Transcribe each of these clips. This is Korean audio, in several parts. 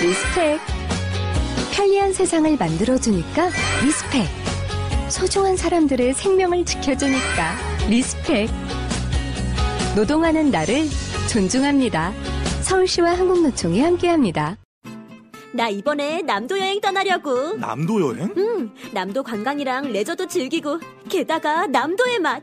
respect. 편리한 세상을 만들어주니까 respect. 소중한 사람들의 생명을 지켜주니까 respect. 노동하는 나를 존중합니다. 서울시와 한국노총이 함께합니다. 나 이번에 남도 여행 떠나려고. 남도 여행? 응, 남도 관광이랑 레저도 즐기고, 게다가 남도의 맛.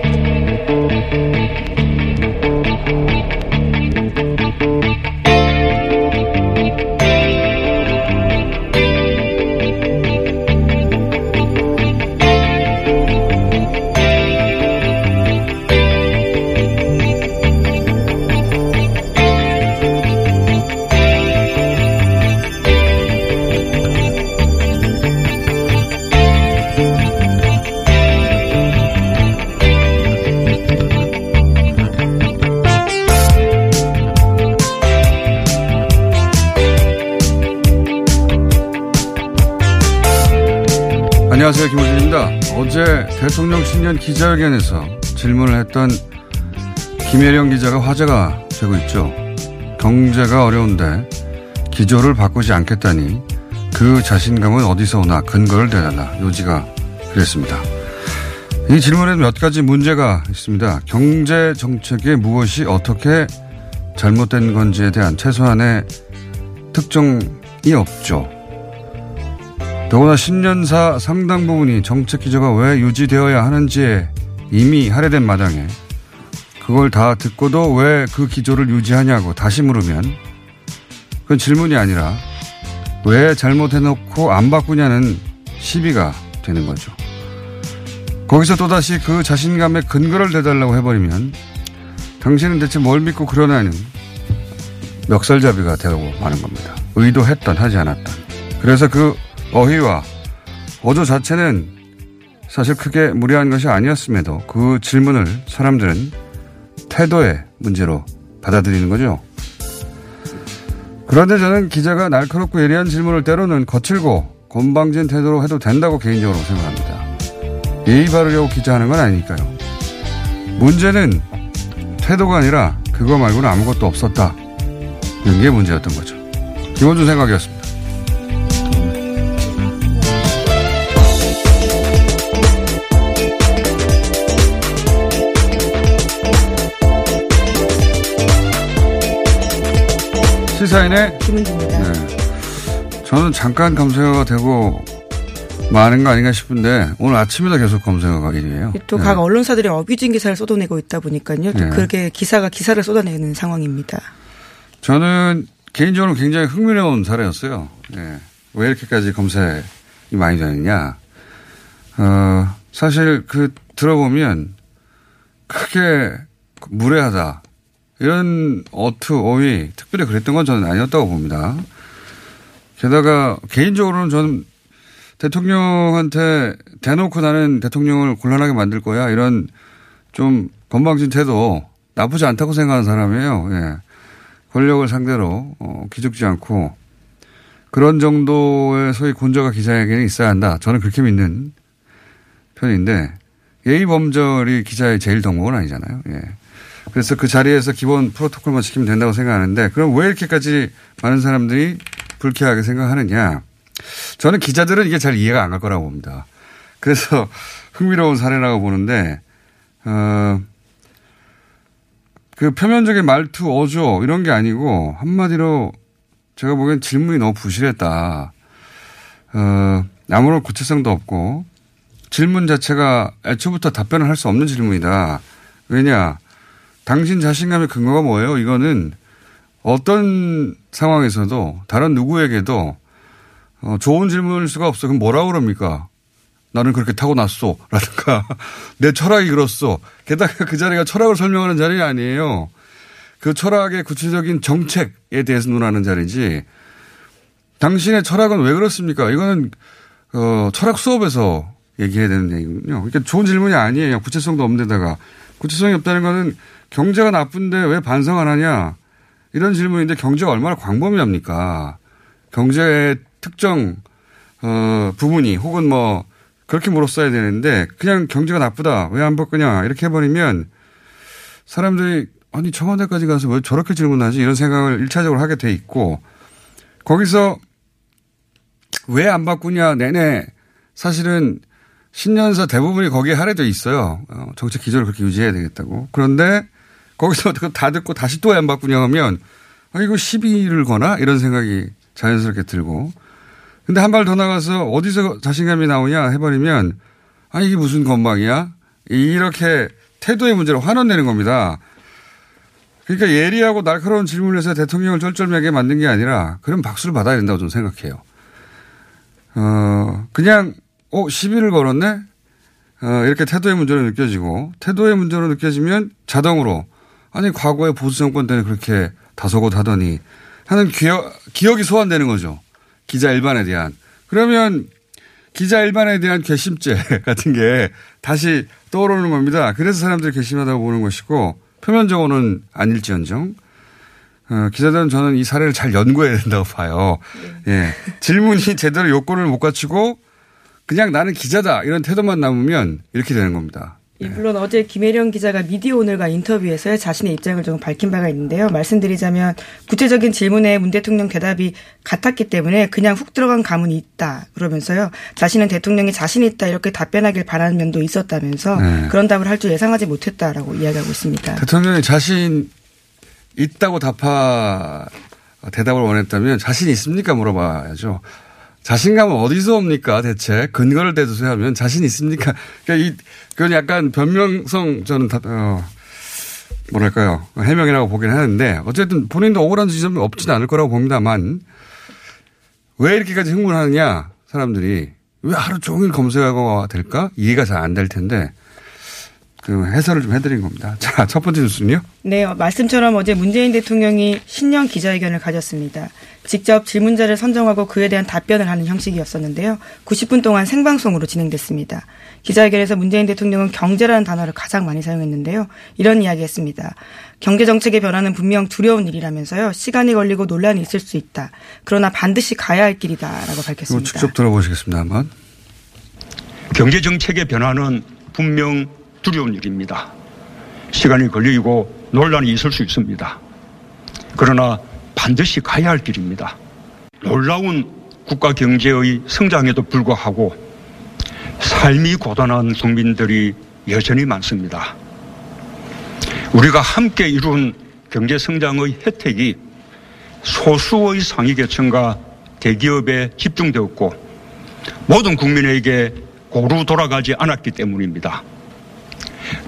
Música 안녕하세요. 김호준입니다. 어제 대통령 신년 기자회견에서 질문을 했던 김혜령 기자가 화제가 되고 있죠. 경제가 어려운데 기조를 바꾸지 않겠다니 그 자신감은 어디서 오나 근거를 대달라 요지가 그랬습니다. 이 질문에는 몇 가지 문제가 있습니다. 경제 정책에 무엇이 어떻게 잘못된 건지에 대한 최소한의 특정이 없죠. 더구나 신년사 상당 부분이 정책 기조가 왜 유지되어야 하는지에 이미 할애된 마당에 그걸 다 듣고도 왜 그 기조를 유지하냐고 다시 물으면 그건 질문이 아니라 왜 잘못해놓고 안 바꾸냐는 시비가 되는 거죠. 거기서 또다시 그 자신감의 근거를 대달라고 해버리면 당신은 대체 뭘 믿고 그러나는 멱살잡이가 되고 마는 겁니다. 의도했던 하지 않았던. 그래서 그 어휘와 어조 자체는 사실 크게 무리한 것이 아니었음에도 그 질문을 사람들은 태도의 문제로 받아들이는 거죠. 그런데 저는 기자가 날카롭고 예리한 질문을 때로는 거칠고 건방진 태도로 해도 된다고 개인적으로 생각합니다. 예의 바르려고 기자하는 건 아니니까요. 문제는 태도가 아니라 그거 말고는 아무것도 없었다. 이게 문제였던 거죠. 김원준 생각이었습니다. 시사인의 김은지입니다. 네. 저는 잠깐 검색어가 되고 많은 거 아닌가 싶은데 오늘 아침에도 계속 검색어가 1위에요. 또각 언론사들이 어뷰징 기사를 쏟아내고 있다 보니까요. 또 네. 그렇게 기사가 기사를 쏟아내는 상황입니다. 저는 개인적으로 굉장히 흥미로운 사례였어요. 예. 왜 이렇게까지 검색이 많이 되느냐. 어, 사실 그 들어보면 크게 무례하다. 이런 어투, 어휘, 특별히 그랬던 건 저는 아니었다고 봅니다. 게다가 개인적으로는 저는 대통령한테 대놓고 나는 대통령을 곤란하게 만들 거야. 이런 좀 건방진 태도 나쁘지 않다고 생각하는 사람이에요. 예. 권력을 상대로 어, 기죽지 않고 그런 정도의 소위 곤저가 기자에게는 있어야 한다. 저는 그렇게 믿는 편인데 예의 범절이 기자의 제일 덕목은 아니잖아요. 예. 그래서 그 자리에서 기본 프로토콜만 지키면 된다고 생각하는데 그럼 왜 이렇게까지 많은 사람들이 불쾌하게 생각하느냐. 저는 기자들은 이게 잘 이해가 안 갈 거라고 봅니다. 그래서 흥미로운 사례라고 보는데, 어, 그 표면적인 말투, 어조, 이런 게 아니고, 한마디로 제가 보기엔 질문이 너무 부실했다. 어, 아무런 구체성도 없고, 질문 자체가 애초부터 답변을 할 수 없는 질문이다. 왜냐, 당신 자신감의 근거가 뭐예요? 이거는 어떤 상황에서도 다른 누구에게도 어, 좋은 질문일 수가 없어. 그럼 뭐라 그럽니까? 나는 그렇게 타고났어. 라든가 내 철학이 그렇소. 게다가 그 자리가 철학을 설명하는 자리 아니에요. 그 철학의 구체적인 정책에 대해서 논하는 자리지. 당신의 철학은 왜 그렇습니까? 이거는 어, 철학 수업에서 얘기해야 되는 얘기군요. 그러니까 좋은 질문이 아니에요. 구체성도 없는 데다가. 구체성이 없다는 거는 경제가 나쁜데 왜 반성 안 하냐. 이런 질문인데 경제가 얼마나 광범위합니까? 경제의 특정 어, 부분이 혹은 뭐 그렇게 물었어야 되는데 그냥 경제가 나쁘다 왜 안 바꾸냐 이렇게 해버리면 사람들이 아니 청와대까지 가서 왜 저렇게 질문하지 이런 생각을 일차적으로 하게 돼 있고 거기서 왜 안 바꾸냐 내내 사실은 신년사 대부분이 거기에 할애돼 있어요. 어, 정책 기조를 그렇게 유지해야 되겠다고. 그런데 거기서 다 듣고 다시 또왜안 바꾸냐 하면 아 이거 시비를 거나 이런 생각이 자연스럽게 들고 근데 한 발 더 나가서 어디서 자신감이 나오냐 해버리면 아 이게 무슨 건방이야? 이렇게 태도의 문제로 환원되는 겁니다. 그러니까 예리하고 날카로운 질문을 해서 대통령을 쩔쩔매게 만든 게 아니라 그런 박수를 받아야 된다고 저는 생각해요. 어, 그냥, 어, 시비를 걸었네? 어, 이렇게 태도의 문제로 느껴지고 태도의 문제로 느껴지면 자동으로 아니, 과거에 보수 정권 때는 그렇게 다소곳 하더니 하는 기억, 기억이 소환되는 거죠. 기자 일반에 대한. 그러면 기자 일반에 대한 괘씸죄 같은 게 다시 떠오르는 겁니다. 그래서 사람들이 괘씸하다고 보는 것이고 표면적으로는 아닐지언정 어, 기자들은 저는 이 사례를 잘 연구해야 된다고 봐요. 예. 질문이 제대로 요건을 못 갖추고 그냥 나는 기자다 이런 태도만 남으면 이렇게 되는 겁니다. 예, 물론 어제 김혜령 기자가 미디어 오늘과 인터뷰에서 자신의 입장을 좀 밝힌 바가 있는데요. 말씀드리자면 구체적인 질문에 문 대통령 대답이 같았기 때문에 그냥 훅 들어간 가문이 있다 그러면서요. 자신은 대통령이 자신 있다 이렇게 답변하길 바라는 면도 있었다면서 네. 그런 답을 할 줄 예상하지 못했다라고 이야기하고 있습니다. 대통령이 자신 있다고 답하 대답을 원했다면 자신 있습니까 물어봐야죠. 자신감은 어디서 옵니까 대체? 근거를 대두서 하면 자신 있습니까? 그러니까 이 그건 약간 변명성 저는 다, 어, 뭐랄까요. 해명이라고 보긴 하는데 어쨌든 본인도 억울한 지점이 없지는 않을 거라고 봅니다만 왜 이렇게까지 흥분하느냐 사람들이. 왜 하루 종일 검색하고 될까? 이해가 잘 안 될 텐데 그 해설을 좀 해드린 겁니다. 자 첫 번째 뉴스는요. 네, 어, 말씀처럼 어제 문재인 대통령이 신년 기자회견을 가졌습니다. 직접 질문자를 선정하고 그에 대한 답변을 하는 형식이었었는데요. 90분 동안 생방송으로 진행됐습니다. 기자회견에서 문재인 대통령은 경제라는 단어를 가장 많이 사용했는데요. 이런 이야기 했습니다. 경제 정책의 변화는 분명 두려운 일이라면서요. 시간이 걸리고 논란이 있을 수 있다. 그러나 반드시 가야 할 길이다 라고 이거 밝혔습니다. 직접 들어보시겠습니다 한번. 경제 정책의 변화는 분명 두려운 일입니다. 시간이 걸리고 논란이 있을 수 있습니다. 그러나 반드시 가야 할 길입니다. 놀라운 국가 경제의 성장에도 불구하고 삶이 고단한 국민들이 여전히 많습니다. 우리가 함께 이룬 경제 성장의 혜택이 소수의 상위 계층과 대기업에 집중되었고 모든 국민에게 고루 돌아가지 않았기 때문입니다.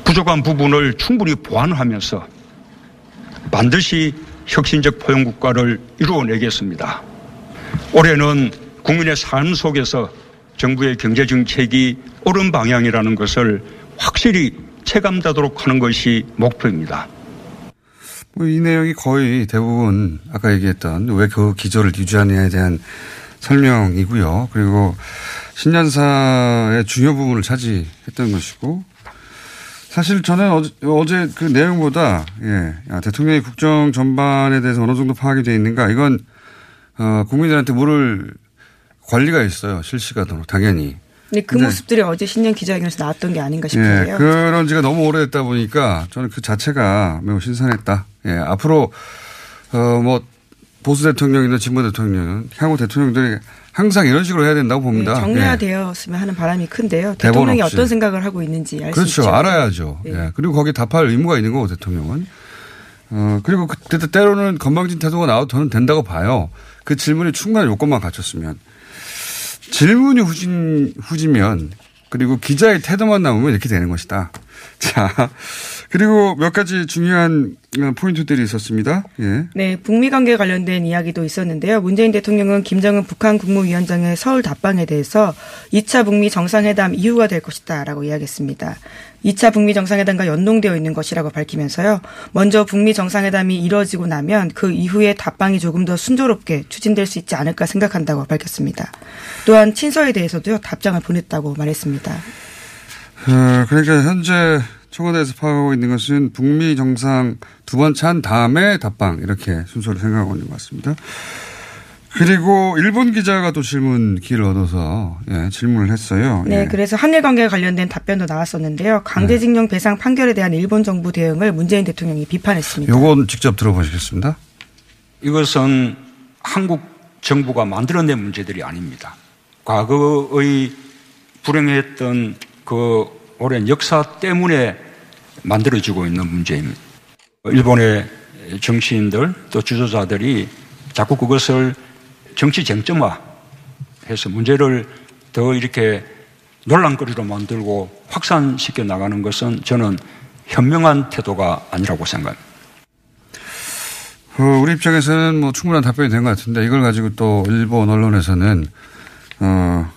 부족한 부분을 충분히 보완하면서 반드시 혁신적 포용국가를 이루어내겠습니다. 올해는 국민의 삶 속에서 정부의 경제정책이 옳은 방향이라는 것을 확실히 체감되도록 하는 것이 목표입니다. 뭐이 내용이 거의 대부분 아까 얘기했던 왜 그 기조를 유지하느냐에 대한 설명이고요. 그리고 신년사의 중요 부분을 차지했던 것이고 사실 저는 어제, 어제 그 내용보다 예 아, 대통령의 국정 전반에 대해서 어느 정도 파악이 돼 있는가 이건 어, 국민들한테 물을 관리가 있어요. 실시간으로 당연히. 근데 그 네. 모습들이 어제 신년 기자회견에서 나왔던 게 아닌가 예, 싶은데요. 그런 지가 너무 오래됐다 보니까 저는 그 자체가 매우 신선했다. 예, 앞으로, 어, 뭐, 보수 대통령이나 진보 대통령은 향후 대통령들이 항상 이런 식으로 해야 된다고 네, 봅니다. 예. 하는 바람이 큰데요. 대통령이. 어떤 생각을 하고 있는지 알수 그렇죠. 있죠. 알아야죠. 네. 예. 그리고 거기에 답할 의무가 있는 거고, 대통령은. 어, 그리고 그때 때로는 건방진 태도가 나와도 저는 된다고 봐요. 그 질문이 충분한 요건만 갖췄으면. 질문이 후진, 후지면, 그리고 기자의 태도만 나오면 이렇게 되는 것이다. 자, 그리고 몇 가지 중요한 어, 포인트들이 있었습니다. 예. 네, 북미 관계 관련된 이야기도 있었는데요. 문재인 대통령은 김정은 북한 국무위원장의 서울 답방에 대해서 2차 북미 정상회담 이유가 될 것이다라고 이야기했습니다. 2차 북미 정상회담과 연동되어 있는 것이라고 밝히면서요. 먼저 북미 정상회담이 이뤄지고 나면 그 이후에 답방이 조금 더 순조롭게 추진될 수 있지 않을까 생각한다고 밝혔습니다. 또한 친서에 대해서도요. 답장을 보냈다고 말했습니다. 어, 그러니까 현재 청와대에서 파악하고 있는 것은 북미 정상 두 번째 한 다음에 답방 이렇게 순서를 생각하고 있는 것 같습니다. 그리고 일본 기자가 또 질문 기를 얻어서 예, 질문을 했어요. 네, 예. 그래서 한일 관계 관련된 답변도 나왔었는데요. 강제징용 배상 판결에 대한 일본 정부 대응을 문재인 대통령이 비판했습니다. 요건 직접 들어보시겠습니다. 이것은 한국 정부가 만들어낸 문제들이 아닙니다. 과거의 불행했던 그 오랜 역사 때문에 만들어지고 있는 문제입니다. 일본의 정치인들 또 주도자들이 자꾸 그것을 정치 쟁점화 해서 문제를 더 이렇게 논란거리로 만들고 확산시켜 나가는 것은 저는 현명한 태도가 아니라고 생각합니다. 어, 우리 입장에서는 뭐 충분한 답변이 된 것 같은데 이걸 가지고 또 일본 언론에서는 어,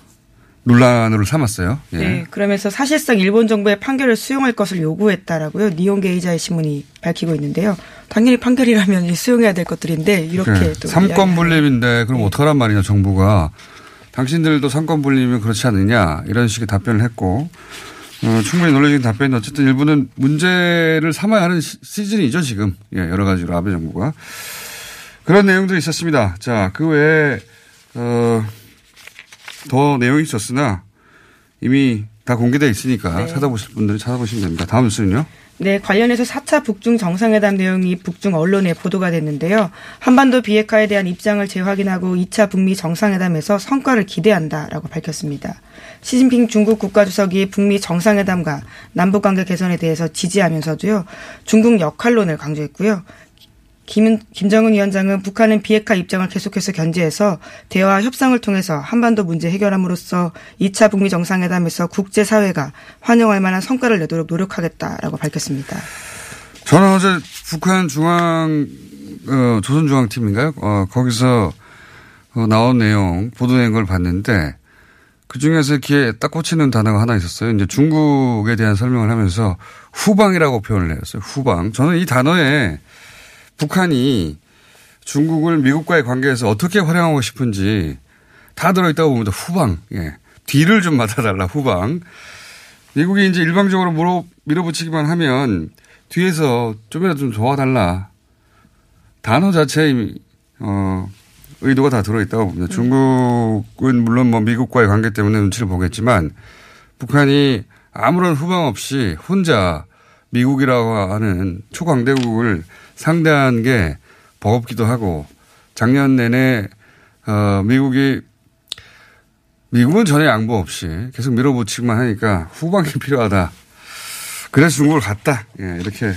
논란으로 삼았어요. 예. 네, 그러면서 사실상 일본 정부의 판결을 수용할 것을 요구했다라고요. 니온 게이자의 신문이 밝히고 있는데요. 당연히 판결이라면 수용해야 될 것들인데 이렇게 그래, 또 삼권 분립인데 그럼 어떡하란 말이냐 정부가 당신들도 삼권 분립이면 그렇지 않느냐 이런 식의 답변을 했고 어, 충분히 논리적인 답변인데 어쨌든 일부는 문제를 삼아야 하는 시- 시즌이죠 지금 예, 여러 가지로 아베 정부가 그런 내용들이 있었습니다. 자 그 외에 어, 더 내용이 있었으나 이미 다 공개되어 있으니까 네. 찾아보실 분들은 찾아보시면 됩니다. 다음 뉴스는요. 네, 관련해서 4차 북중 정상회담 내용이 북중 언론에 보도가 됐는데요. 한반도 비핵화에 대한 입장을 재확인하고 2차 북미 정상회담에서 성과를 기대한다라고 밝혔습니다. 시진핑 중국 국가주석이 북미 정상회담과 남북관계 개선에 대해서 지지하면서도요. 중국 역할론을 강조했고요. 김, 김정은 위원장은 북한은 비핵화 입장을 계속해서 견지해서 대화 협상을 통해서 한반도 문제 해결함으로써 2차 북미 정상회담에서 국제사회가 환영할 만한 성과를 내도록 노력하겠다라고 밝혔습니다. 저는 어제 북한 중앙 어, 조선중앙팀인가요? 어, 거기서 어, 나온 내용 보도된 걸 봤는데 그 중에서 귀에 딱 꽂히는 단어가 하나 있었어요. 이제 중국에 대한 설명을 하면서 후방이라고 표현을 했어요. 후방. 저는 이 단어에 북한이 중국을 미국과의 관계에서 어떻게 활용하고 싶은지 다 들어있다고 봅니다. 후방. 예. 뒤를 좀 맡아달라. 후방. 미국이 이제 일방적으로 밀어, 밀어붙이기만 하면 뒤에서 좀이라도 좀 도와달라. 단어 이미, 어, 의도가 다 들어있다고 봅니다. 중국은 물론 뭐 미국과의 관계 때문에 눈치를 보겠지만 북한이 아무런 후방 없이 혼자 미국이라고 하는 초강대국을 상대한 게 버겁기도 하고 작년 내내 어, 미국이 미국은 전혀 양보 없이 계속 밀어붙이기만 하니까 후방이 필요하다. 그래서 중국을 갔다. 예, 이렇게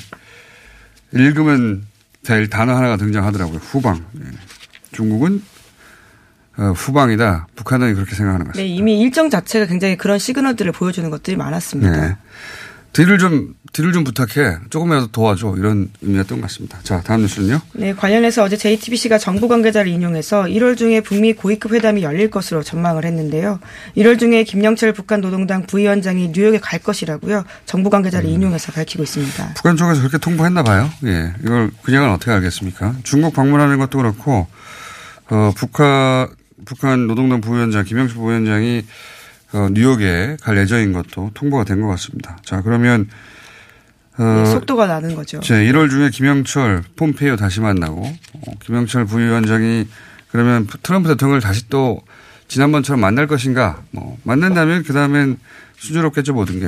읽으면 될 단어 하나가 등장하더라고요. 후방. 예. 중국은 어, 후방이다. 북한은 그렇게 생각하는 것 네, 같습니다. 이미 일정 자체가 굉장히 그런 시그널들을 보여주는 것들이 많았습니다. 네. 뒤를 좀 뒤를 좀 부탁해. 조금이라도 도와줘. 이런 의미였던 것 같습니다. 자, 다음 뉴스는요. 네, 관련해서 어제 JTBC가 정부 관계자를 인용해서 1월 중에 북미 고위급 회담이 열릴 것으로 전망을 했는데요. 1월 중에 김영철 북한 노동당 부위원장이 뉴욕에 갈 것이라고요. 정부 관계자를 음. 인용해서 밝히고 있습니다. 북한 쪽에서 그렇게 통보했나 봐요. 예. 이걸 그냥은 어떻게 알겠습니까? 중국 방문하는 것도 그렇고, 어, 북한, 북한 노동당 부위원장, 김영철 부위원장이 어, 뉴욕에 갈 예정인 것도 통보가 된 것 같습니다. 자, 그러면, 어, 네, 속도가 나는 거죠. 제 1월 중에 김영철, 폼페이오 다시 만나고, 어, 김영철 부위원장이 그러면 트럼프 대통령을 다시 또 지난번처럼 만날 것인가? 뭐 만난다면 그 다음엔 순조롭겠죠 모든 게.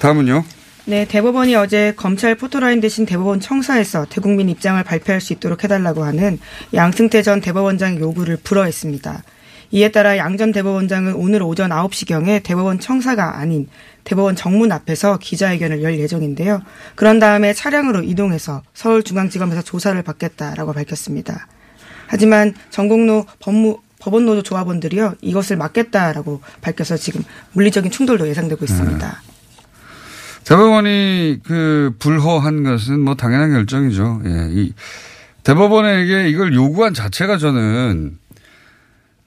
다음은요. 네, 대법원이 어제 검찰 포토라인 대신 대법원 청사에서 대국민 입장을 발표할 수 있도록 해달라고 하는 양승태 전 대법원장 요구를 불허했습니다. 이에 따라 양 전 대법원장은 오늘 오전 9시경에 대법원 청사가 아닌 대법원 정문 앞에서 기자회견을 열 예정인데요. 그런 다음에 차량으로 이동해서 서울중앙지검에서 조사를 받겠다라고 밝혔습니다. 하지만 전공로 법무 법원노조 조합원들이요 이것을 막겠다라고 밝혀서 지금 물리적인 충돌도 예상되고 있습니다. 대법원이 그 불허한 것은 뭐 당연한 결정이죠. 예. 이 대법원에게 이걸 요구한 자체가 저는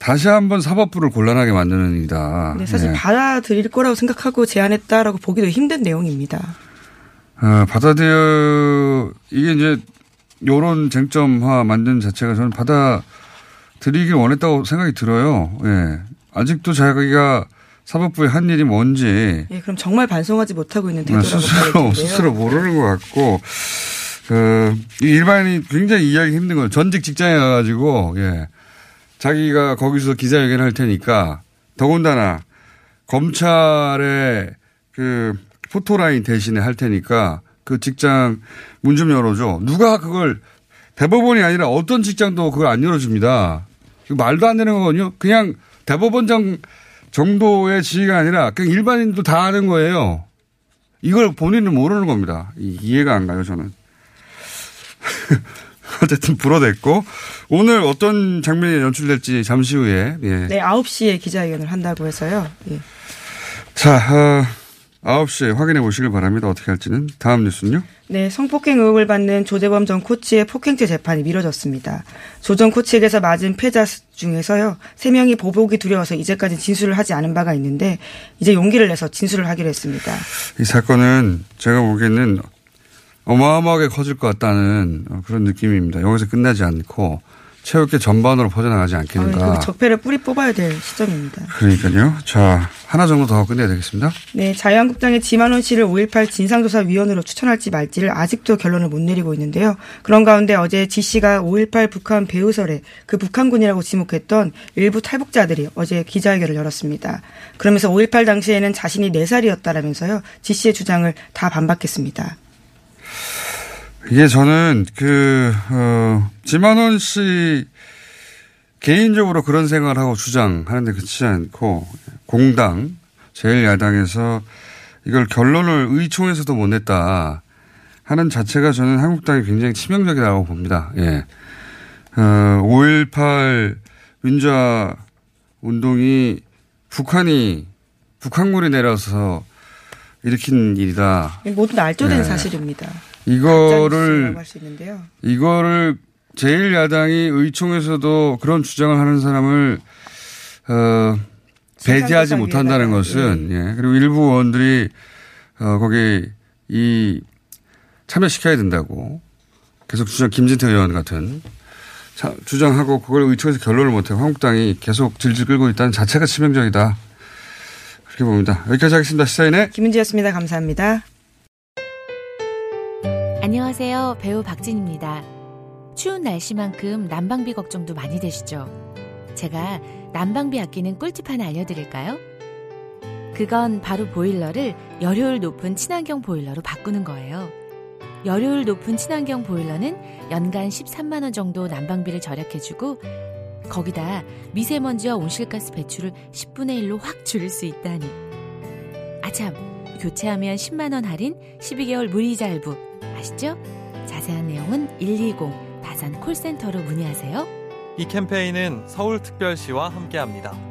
다시 한번 사법부를 곤란하게 만드는 일이다. 네, 사실 예. 받아들일 거라고 생각하고 제안했다라고 보기도 힘든 내용입니다. 어, 받아들여 이게 이제 요런 쟁점화 만든 자체가 저는 받아들이길 원했다고 생각이 들어요. 예. 아직도 자기가 사법부에 한 일이 뭔지 예, 그럼 정말 반성하지 못하고 있는 네, 태도라고 스스로 스스로 모르는 것 같고 그 일반인이 굉장히 이해하기 힘든 거예요. 전직 직장에 가가지고 예 자기가 거기서 기자회견 할 테니까 더군다나 검찰의 그 포토라인 대신에 할 테니까 그 직장 문 좀 열어줘. 누가 그걸 대법원이 아니라 어떤 직장도 그걸 안 열어줍니다. 말도 안 되는 거거든요. 그냥 대법원장 정도의 지위가 아니라 그냥 일반인도 다 하는 거예요. 이걸 본인은 모르는 겁니다. 이- 이해가 안 가요, 저는. 어쨌든 불어댔고 오늘 어떤 장면이 연출될지 잠시 후에 예. 네, 9시에 기자회견을 한다고 해서요. 예. 자, 어, 9시에 확인해 보시길 바랍니다. 어떻게 할지는. 다음 뉴스는요? 네, 성폭행 의혹을 받는 조재범 전 코치의 폭행죄 재판이 미뤄졌습니다. 조 전 코치에게서 맞은 패자 중에서요, 세 명이 보복이 두려워서 이제까지 진술을 하지 않은 바가 있는데, 이제 용기를 내서 진술을 하기로 했습니다. 이 사건은 제가 보기에는 어마어마하게 커질 것 같다는 어, 그런 느낌입니다. 여기서 끝나지 않고 체육계 전반으로 퍼져나가지 아, 않겠는가. 그 적폐를 뿌리 뽑아야 될 시점입니다. 그러니까요. 자, 하나 정도 더 끝내야 되겠습니다. 네, 자유한국당의 지만원 씨를 5.18 진상조사위원으로 추천할지 말지를 아직도 결론을 못 내리고 있는데요. 그런 가운데 어제 지 씨가 5.18 북한 배후설에 그 북한군이라고 지목했던 일부 탈북자들이 어제 기자회견을 열었습니다. 그러면서 5.18 당시에는 자신이 4살이었다라면서요. 지 씨의 주장을 다 반박했습니다. 이게 저는 그, 어, 지만원 씨 개인적으로 그런 생각을 하고 주장하는데 그치지 않고 공당, 제1야당에서 이걸 결론을 의총에서도 못 냈다 하는 자체가 저는 한국당이 굉장히 치명적이라고 봅니다. 예. 어, 5.18 민주화 운동이 북한이 북한군이 내려서 일으킨 일이다. 모두 날조된 네. 사실입니다. 이거를. 이거를 제1야당이 의총에서도 그런 주장을 하는 사람을 어 배제하지 못한다는 것은 예. 그리고 일부 의원들이 어 거기 이 참여시켜야 된다고 계속 주장 김진태 의원 같은 자, 주장하고 그걸 의총에서 결론을 못하고 한국당이 계속 질질 끌고 있다는 자체가 치명적이다. 그렇게 봅니다. 여기까지 하겠습니다. 시사인의 김은지였습니다. 감사합니다. 안녕하세요. 배우 박진입니다. 추운 날씨만큼 난방비 걱정도 많이 되시죠? 제가 난방비 아끼는 꿀팁 하나 알려드릴까요? 그건 바로 보일러를 열효율 높은 친환경 보일러로 바꾸는 거예요. 열효율 높은 친환경 보일러는 연간 13만원 정도 난방비를 절약해주고 거기다 미세먼지와 온실가스 배출을 10분의 1로 확 줄일 수 있다니. 아참, 교체하면 10만원 할인, 12개월 무이자 할부. 아시죠? 자세한 내용은 120 다산 콜센터로 문의하세요. 이 캠페인은 서울특별시와 함께합니다.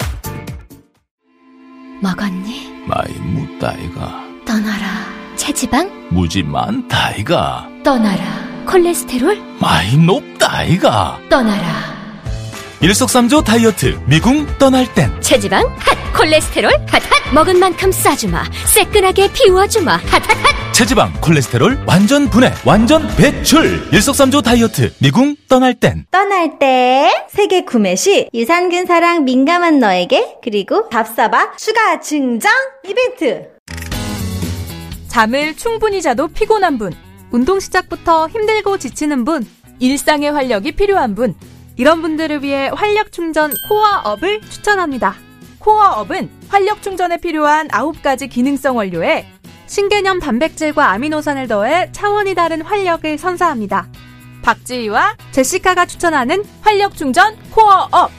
먹었니? 많이 뭇다이가 떠나라. 체지방? 무지 많다이가 떠나라. 콜레스테롤 많이 높다 아이가 떠나라. 일석삼조 다이어트 미궁 떠날 땐. 체지방 핫. 콜레스테롤 핫핫. 먹은 만큼 싸주마. 새끈하게 비워주마. 핫핫핫. 체지방 콜레스테롤 완전 분해 완전 배출. 일석삼조 다이어트 미궁 떠날 땐. 떠날 때 세계 구매 시 유산균 사랑 민감한 너에게 그리고 밥사바 추가 증정 이벤트. 잠을 충분히 자도 피곤한 분, 운동 시작부터 힘들고 지치는 분, 일상의 활력이 필요한 분, 이런 분들을 위해 활력 충전 코어업을 추천합니다. 코어업은 활력 충전에 필요한 9가지 기능성 원료에 신개념 단백질과 아미노산을 더해 차원이 다른 활력을 선사합니다. 박지희와 제시카가 추천하는 활력 충전 코어업.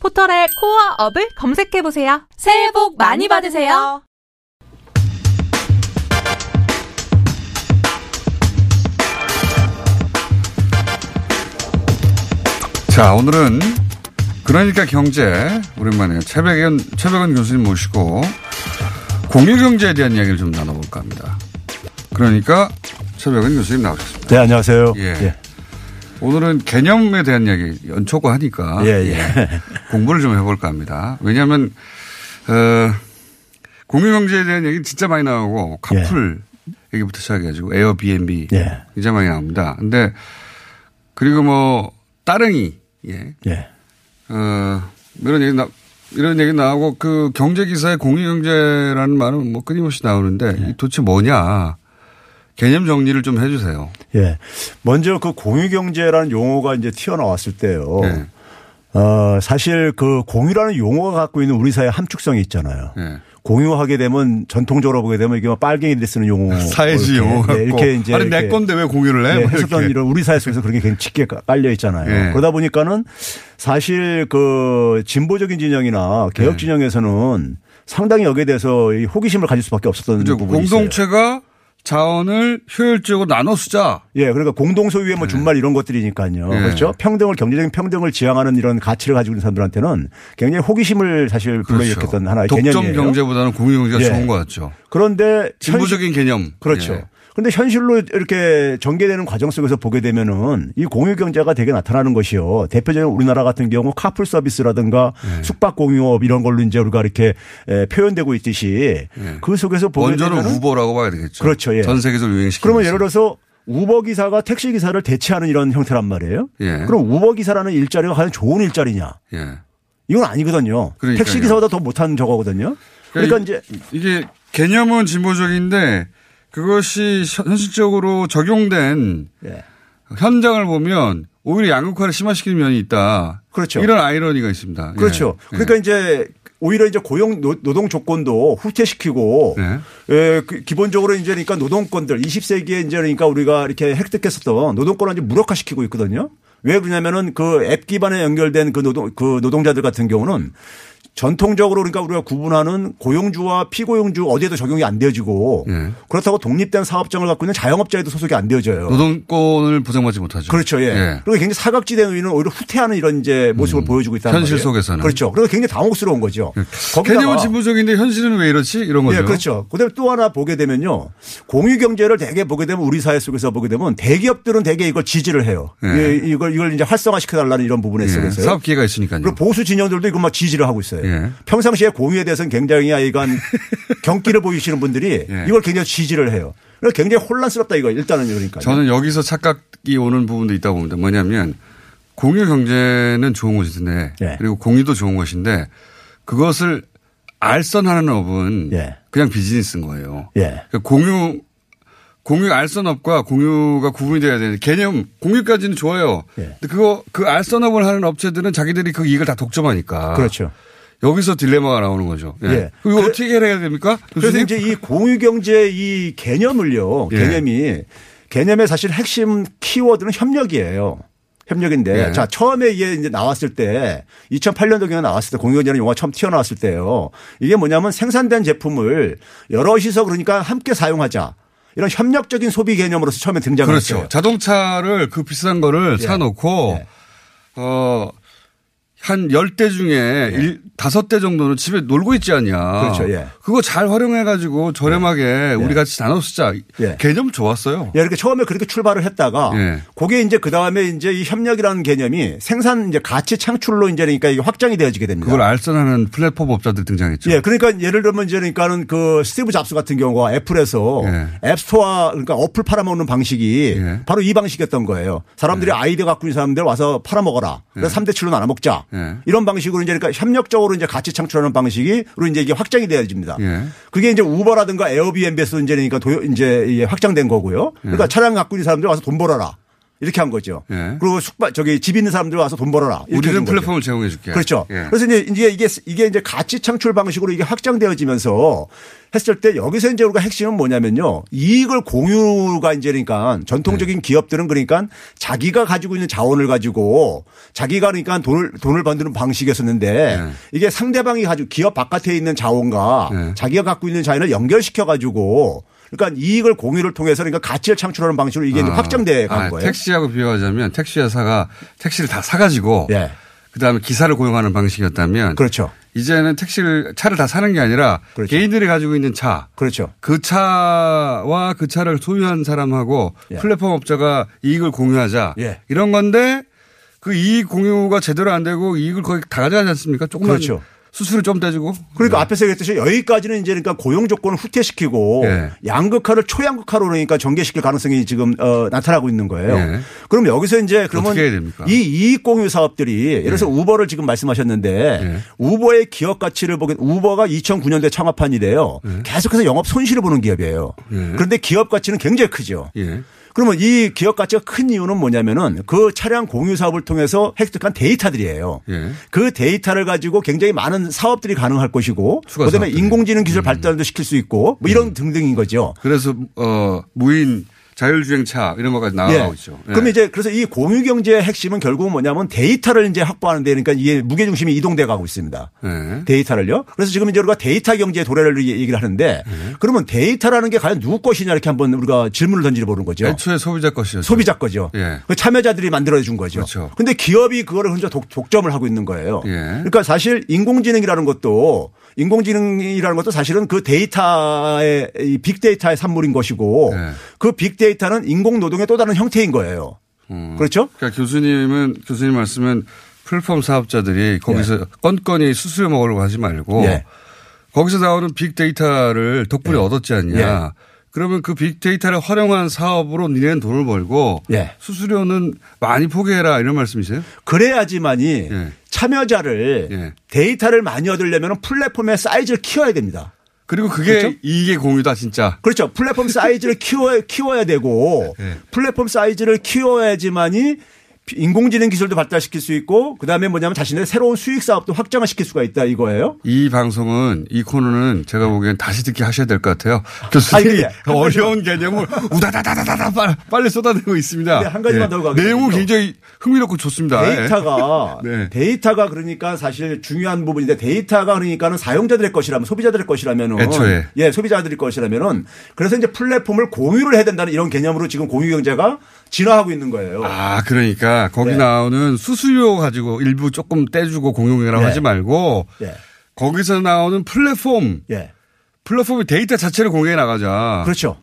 포털에 코어업을 검색해보세요. 새해 복 많이 받으세요. 자, 오늘은 그러니까 경제 오랜만에 최백은 최백은 교수님 모시고 공유 경제에 대한 이야기를 좀 나눠볼까 합니다. 그러니까 최백은 교수님 나오셨습니다. 네, 안녕하세요. 예. 예. 오늘은 개념에 대한 이야기 연초고 하니까 예, 예. 공부를 좀 해볼까 합니다. 왜냐하면 어, 공유 경제에 대한 얘기 진짜 많이 나오고 카풀 얘기부터 시작해가지고 에어비앤비 예. 굉장히 많이 나옵니다. 근데 그리고 뭐 따릉이 예. 예. 어, 이런 얘기 나, 이런 얘기 나오고 그 경제 기사에 공유 경제라는 말은 뭐 끊임없이 나오는데 이 도대체 뭐냐 개념 정리를 좀 해주세요. 예. 먼저 그 공유 경제라는 용어가 이제 튀어나왔을 때요. 네. 어, 사실 그 공유라는 용어가 갖고 있는 우리 사회의 함축성이 있잖아요. 네. 공유하게 되면 전통적으로 보게 되면 이게 막 빨갱이들이 쓰는 용어. 사회지 용어 네. 이렇게 이제 아니, 내 건데 왜 공유를 해? 네, 뭐 했었던. 이런 우리 사회 속에서 그렇게 굉장히 짙게 깔려 있잖아요. 네. 그러다 보니까는 사실 그 진보적인 진영이나 개혁 네. 진영에서는 상당히 여기에 대해서 이 호기심을 가질 수밖에 없었던 그죠. 부분이. 공동체가 자원을 효율적으로 나눠 쓰자. 예, 그러니까 공동 소유의 뭐 준말 이런 것들이니까요. 네. 그렇죠. 평등을 경제적인 평등을 지향하는 이런 가치를 가지고 있는 사람들한테는 굉장히 호기심을 사실 불러일으켰던 하나의 그렇죠. 독점 개념이에요. 경제보다는 공유 경제가 예. 좋은 것 같죠. 그런데 진보적인 개념. 그렇죠. 예. 근데 현실로 이렇게 전개되는 과정 속에서 보게 되면은 이 공유 경제가 되게 나타나는 것이요. 대표적인 우리나라 같은 경우 카풀 서비스라든가 네. 숙박 공유업 이런 걸로 이제 우리가 이렇게 에, 표현되고 있듯이 그 속에서 보게 네. 원조는 되면은 우버라고 봐야 되겠죠. 그렇죠. 예. 전 세계적으로 유행시키는. 그러면 예를 들어서 우버 기사가 택시 기사를 대체하는 이런 형태란 말이에요. 예. 그럼 우버 기사라는 일자리가 과연 좋은 일자리냐? 예. 이건 아니거든요. 그러니까요. 택시 기사보다 더 못하는 저거거든요. 그러니까 이- 이제 이게 개념은 진보적인데 그것이 현- 현실적으로 적용된 예. 현장을 보면 오히려 양극화를 심화시키는 면이 있다. 그렇죠. 이런 아이러니가 있습니다. 그렇죠. 예. 그러니까 이제 오히려 이제 고용 노- 노동 조건도 후퇴시키고 네. 예, 그 기본적으로 이제 그러니까 노동권들 20세기에 이제 그러니까 우리가 이렇게 획득했었던 노동권을 이제 무력화시키고 있거든요. 왜 그러냐면은 그 앱 기반에 연결된 그 노동 그 노동자들 같은 경우는 전통적으로 그러니까 우리가 구분하는 고용주와 피고용주 어디에도 적용이 안 되어지고 예. 그렇다고 독립된 사업장을 갖고 있는 자영업자에도 소속이 안 되어져요. 노동권을 보장받지 못하죠. 그렇죠. 예. 그리고 굉장히 사각지대 노인은 오히려 후퇴하는 이런 이제 모습을 보여주고 있다는 음. 현실 말이에요. 속에서는. 그렇죠. 그래서 굉장히 당혹스러운 거죠. 거기다가- 개념은 진보적인데 현실은 왜 이렇지? 이런 거죠. 예, 그렇죠. 그다음에 또 하나 보게 되면요. 공유 경제를 대개 보게 되면 우리 사회 속에서 보게 되면 대기업들은 대개 이걸 지지를 해요. 예. 예, 이걸 이걸 이제 활성화시켜 달라는 이런 부분에 예, 있어서요. 사업 기회가 있으니까요. 그리고 보수 진영들도 이거 막 지지를 하고 있어요. 예. 평상시에 공유에 대해서는 굉장히 이간 경기를 보이시는 분들이 예. 이걸 굉장히 지지를 해요. 그래서 굉장히 혼란스럽다 이거 일단은 그러니까. 저는 여기서 착각이 오는 부분도 있다고 봅니다. 뭐냐면 공유 경제는 좋은 것인데 예. 그리고 공유도 좋은 것인데 그것을 알선하는 업은 그냥 비즈니스인 거예요. 예. 그러니까 공유 공유 알선업과 공유가 구분이 돼야 되는 개념 공유까지는 좋아요. 예. 근데 그거 그 알선업을 하는 업체들은 자기들이 그 이익을 다 독점하니까. 그렇죠. 여기서 딜레마가 나오는 거죠. 예. 예. 그거 그래- 어떻게 해야 됩니까? 그래서 교수님? 이제 이 공유 경제 이 개념을요. 예. 개념이 개념의 사실 핵심 키워드는 협력이에요. 협력인데 예. 자 처음에 이게 이제 나왔을 때 2008년도 경에 나왔을 때 공유경제라는 용어가 처음 튀어나왔을 때요. 이게 뭐냐면 생산된 제품을 여럿이서 그러니까 함께 사용하자. 이런 협력적인 소비 개념으로서 처음에 등장을 그렇죠. 자동차를 그 비싼 거를 예. 사놓고 어, 한 열 대 중에 일 다섯 대 정도는 집에 놀고 있지 않냐. 그렇죠, 예. 그거 잘 활용해 가지고 저렴하게 우리 같이 나눠 쓰자. 예. 개념 좋았어요. 예, 이렇게 처음에 그렇게 출발을 했다가 예. 그게 이제 그 다음에 이제 이 협력이라는 개념이 생산 이제 가치 창출로 이제 그러니까 이게 확장이 되어지게 됩니다. 그걸 알선하는 플랫폼 업자들 등장했죠. 예, 그러니까 예를 들면 이제 그러니까는 그 스티브 잡스 같은 경우가 애플에서 예. 앱스토어 그러니까 어플 팔아먹는 방식이 바로 이 방식이었던 거예요. 사람들이 아이디어 갖고 있는 사람들 와서 팔아먹어라. 그래서 삼 3대 7로 나눠 먹자. 예. 이런 방식으로 이제 그러니까 협력적으로 이제 가치 창출하는 방식으로 이제 이게 확장이 되어집니다. 예. 그게 이제 우버라든가 에어비앤비에서 이제 그러니까 도 이제 확장된 거고요. 그러니까 예. 차량 갖고 있는 사람들 와서 돈 벌어라. 이렇게 한 거죠. 예. 그리고 숙박 저기 집 있는 사람들 와서 돈 벌어라. 우리는. 플랫폼을 제공해 줄게. 그렇죠. 예. 그래서 이제 이게 이게 이게 이제 가치 창출 방식으로 이게 확장되어지면서 했을 때 여기서 이제 우리가 핵심은 뭐냐면요. 이익을 공유가 이제 그러니까 전통적인 네. 기업들은 그러니까 자기가 가지고 있는 자원을 가지고 자기가 그러니까 돈을 돈을 받는 방식이었었는데 네. 이게 상대방이 가지고 기업 바깥에 있는 자원과 자기가 갖고 있는 자원을 연결시켜 가지고 그러니까 이익을 공유를 통해서 그러니까 가치를 창출하는 방식으로 이게 아. 확장돼 간 아, 거예요. 택시하고 비교하자면 택시 회사가 택시를 다 사가지고 그다음에 기사를 고용하는 방식이었다면 예. 그렇죠. 이제는 택시를 차를 다 사는 게 아니라 개인들이 가지고 있는 차 그렇죠. 그 차와 그 차를 소유한 사람하고 예. 플랫폼 업자가 이익을 공유하자 예. 이런 건데 그 이익 공유가 제대로 안 되고 이익을 거의 다 가져가지 않습니까? 조금만 그렇죠. 수수료 좀 떼주고 그러니까 앞에서 얘기했듯이 여기까지는 이제 그러니까 고용 조건을 후퇴시키고 예. 양극화를 초양극화로 그러니까 전개시킬 가능성이 지금 어, 나타나고 있는 거예요. 예. 그럼 여기서 이제 그러면? 이 이익 공유 사업들이 예를 들어서 우버를 지금 말씀하셨는데 우버의 기업 가치를 보게 우버가 2009년도에 창업한 이래요. 계속해서 영업 손실을 보는 기업이에요. 그런데 기업 가치는 굉장히 크죠. 예. 그러면 이 기업 가치가 큰 이유는 뭐냐면은 그 차량 공유 사업을 통해서 획득한 데이터들이에요. 예. 그 데이터를 가지고 굉장히 많은 사업들이 가능할 것이고 그다음에 사업들이. 음. 인공지능 기술 발달도 시킬 수 있고 뭐 이런 등등인 거죠. 그래서 어 무인 자율주행차 이런 거까지 나가고 있죠. 예. 그럼 이제 그래서 이 공유 경제의 핵심은 결국은 뭐냐면 데이터를 이제 확보하는 데 그러니까 이게 무게 중심이 이동돼 가고 있습니다. 예. 데이터를요. 그래서 지금 이제 우리가 데이터 경제의 도래를 얘기를 하는데 예. 그러면 데이터라는 게 과연 누구 것이냐 이렇게 한번 우리가 질문을 던져 보는 거죠. 애초에 소비자 것이죠. 소비자 거죠. 예. 그 참여자들이 만들어 준 거죠. 그렇죠. 근데 기업이 그거를 혼자 독, 독점을 하고 있는 거예요. 예. 그러니까 사실 인공지능이라는 것도 인공지능이라는 것도 사실은 그 데이터의 이 빅데이터의 산물인 것이고 예. 그 빅데이터는 인공 노동의 또 다른 형태인 거예요. 그렇죠? 그러니까 교수님은 교수님 말씀은 플랫폼 사업자들이 거기서 건건이 수수료 먹으려고 하지 말고 예. 거기서 나오는 빅데이터를 덕분에 얻었지 않냐. 예. 그러면 그 빅데이터를 활용한 사업으로 니네는 돈을 벌고 예. 수수료는 많이 포기해라 이런 말씀이세요? 그래야지만이 예. 참여자를 데이터를 많이 얻으려면 플랫폼의 사이즈를 키워야 됩니다. 그리고 그게 그렇죠? 이익의 공유다 진짜. 그렇죠. 플랫폼 사이즈를 키워, 키워야 되고 네. 플랫폼 사이즈를 키워야지만이 인공지능 기술도 발달시킬 수 있고 그다음에 뭐냐면 자신의 새로운 수익 사업도 확장을 시킬 수가 있다 이거예요. 이 방송은 이 코너는 제가 보기엔 다시 듣기 하셔야 될 것 같아요. 교수님이 아니, 근데 한 어려운 개념을 우다다다다다 빨리, 빨리 쏟아내고 있습니다. 근데 한 가지만 예. 더 가겠습니다. 내용은 굉장히 흥미롭고 좋습니다. 데이터가 네. 데이터가 그러니까 사실 중요한 부분인데 데이터가 그러니까는 사용자들의 것이라면 소비자들의 것이라면은 애초에. 예 소비자들의 것이라면은 그래서 이제 플랫폼을 공유를 해야 된다는 이런 개념으로 지금 공유 경제가 진화하고 있는 거예요. 아, 그러니까 거기 네. 나오는 수수료 가지고 일부 조금 떼주고 공용이라고 네. 하지 말고 예. 거기서 나오는 플랫폼, 예. 플랫폼의 데이터 자체를 공유해 나가자. 그렇죠.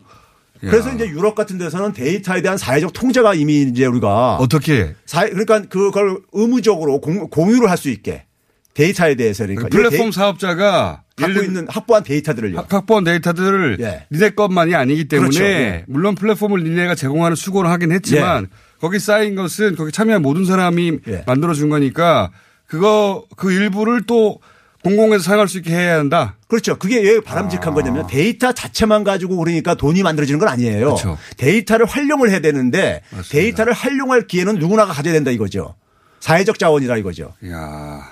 야. 그래서 이제 유럽 같은 데서는 데이터에 대한 사회적 통제가 이미 이제 우리가 어떻게 사회 그러니까 그걸 의무적으로 공, 공유를 할 수 있게 데이터에 대해서 그러니까 플랫폼 데이- 사업자가 갖고 있는 확보한 데이터들을요. 확보한 데이터들을 예. 니네 것만이 아니기 때문에 그렇죠. 예. 물론 플랫폼을 니네가 제공하는 수고를 하긴 했지만 거기 쌓인 것은 거기 참여한 모든 사람이 예. 만들어 준 거니까 그거 그 일부를 또 공공에서 사용할 수 있게 해야 한다. 그렇죠. 그게 왜 바람직한 거냐면 데이터 자체만 가지고 그러니까 돈이 만들어지는 건 아니에요. 그렇죠. 데이터를 활용을 해야 되는데 데이터를 활용할 기회는 누구나가 가져야 된다 이거죠. 사회적 자원이라 이거죠. 야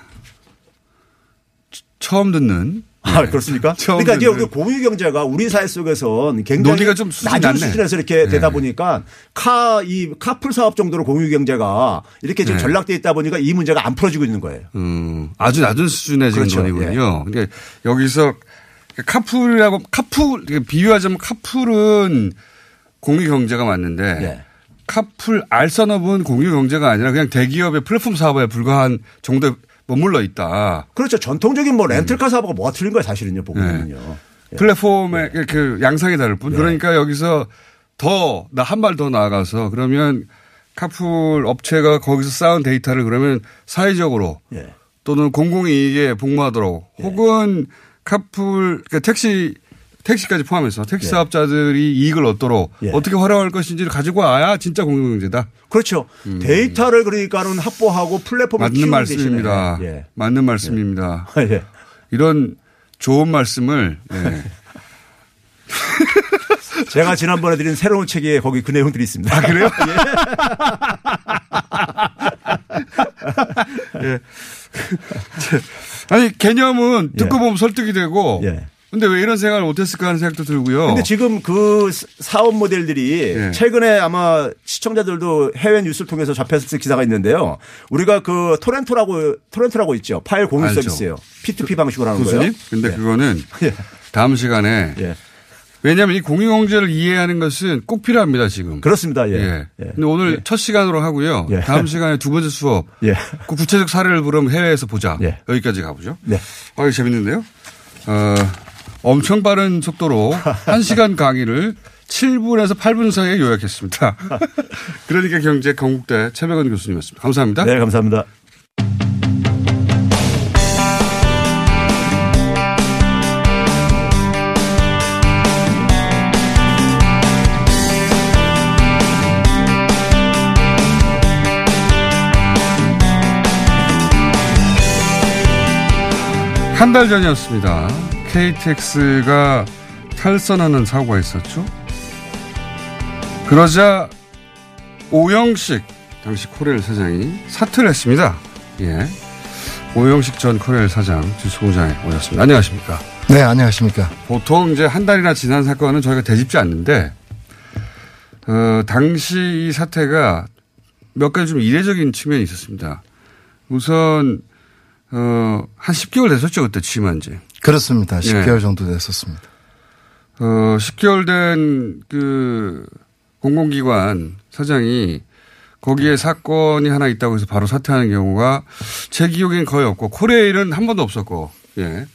처음 듣는. 아, 그렇습니까? 처음 그러니까 이제. 우리 공유 경제가 우리 사회 속에선 굉장히 논의가 좀 수준이 낮은 낮네. 수준에서 이렇게 네. 되다 보니까 카, 이 카풀 사업 정도로 공유 경제가 이렇게 지금 네. 전락돼 있다 보니까 이 문제가 안 풀어지고 있는 거예요. 음, 아주 낮은 수준의 지금 그렇죠. 논의군요. 근데 여기서 카풀이라고 카풀 비유하자면 카풀은 공유 경제가 맞는데 예. 카풀 알선업은 공유 경제가 아니라 그냥 대기업의 플랫폼 사업에 불과한 정도의 머물러 있다. 그렇죠. 전통적인 뭐 렌틀카 사업하고 뭐가 틀린 거야 사실은요 보면은요. 네. 플랫폼의 그 양상이 다를 뿐. 예. 그러니까 여기서 더 나 한 발 더 나아가서 그러면 카풀 업체가 거기서 쌓은 데이터를 그러면 사회적으로 예. 또는 공공이익에 복무하도록 혹은 카풀 그러니까 택시 택시까지 포함해서 택시 예. 사업자들이 이익을 얻도록 예. 어떻게 활용할 것인지를 가지고 와야 진짜 공동경제다. 그렇죠. 데이터를 그러니까는 확보하고 플랫폼을 맞는 말씀입니다. 예. 맞는 말씀입니다. 예. 이런 좋은 말씀을 예. 제가 지난번에 드린 새로운 책에 거기 그 내용들이 있습니다. 아, 그래요? 예. 예. 아니 개념은 듣고 보면 설득이 되고 예. 근데 왜 이런 생각을 못했을까 하는 생각도 들고요. 근데 지금 그 사업 모델들이 예. 최근에 아마 시청자들도 해외 뉴스를 통해서 접했을 기사가 있는데요. 우리가 그 토렌토라고 토렌토라고 있죠. 파일 공유 알죠. 서비스예요. P2P 방식으로 하는 거예요. 교수님, 근데 예. 그거는 다음 시간에 왜냐하면 이 공유 경제를 이해하는 것은 꼭 필요합니다 지금. 그렇습니다. 예. 예. 예. 근데 오늘 첫 시간으로 하고요. 예. 다음 시간에 두 번째 수업. 예. 그 구체적 사례를 그럼 해외에서 보자. 여기까지 가보죠. 네. 아, 재밌는데요. 어, 엄청 빠른 속도로 1시간 강의를 7분에서 8분 사이에 요약했습니다. 그러니까 경제 건국대 최백원 교수님이었습니다. 감사합니다. 네, 감사합니다. 한 달 전이었습니다. KTX가 탈선하는 사고가 있었죠. 그러자 오영식 당시 코레일 사장이 사퇴를 했습니다. 예. 오영식 전 코레일 사장 주수공장에 오셨습니다. 안녕하십니까. 네, 안녕하십니까. 보통 이제 한 달이나 지난 사건은 저희가 되짚지 않는데, 어, 당시 이 사태가 몇 가지 좀 이례적인 측면이 있었습니다. 우선, 어, 한 10개월 됐었죠, 그때 취임한 지. 그렇습니다. 10개월 예. 정도 됐었습니다. 어, 10개월 된 그 공공기관 사장이 거기에 사건이 하나 있다고 해서 바로 사퇴하는 경우가 제 기억엔 거의 없고 코레일은 한 번도 없었고, 예.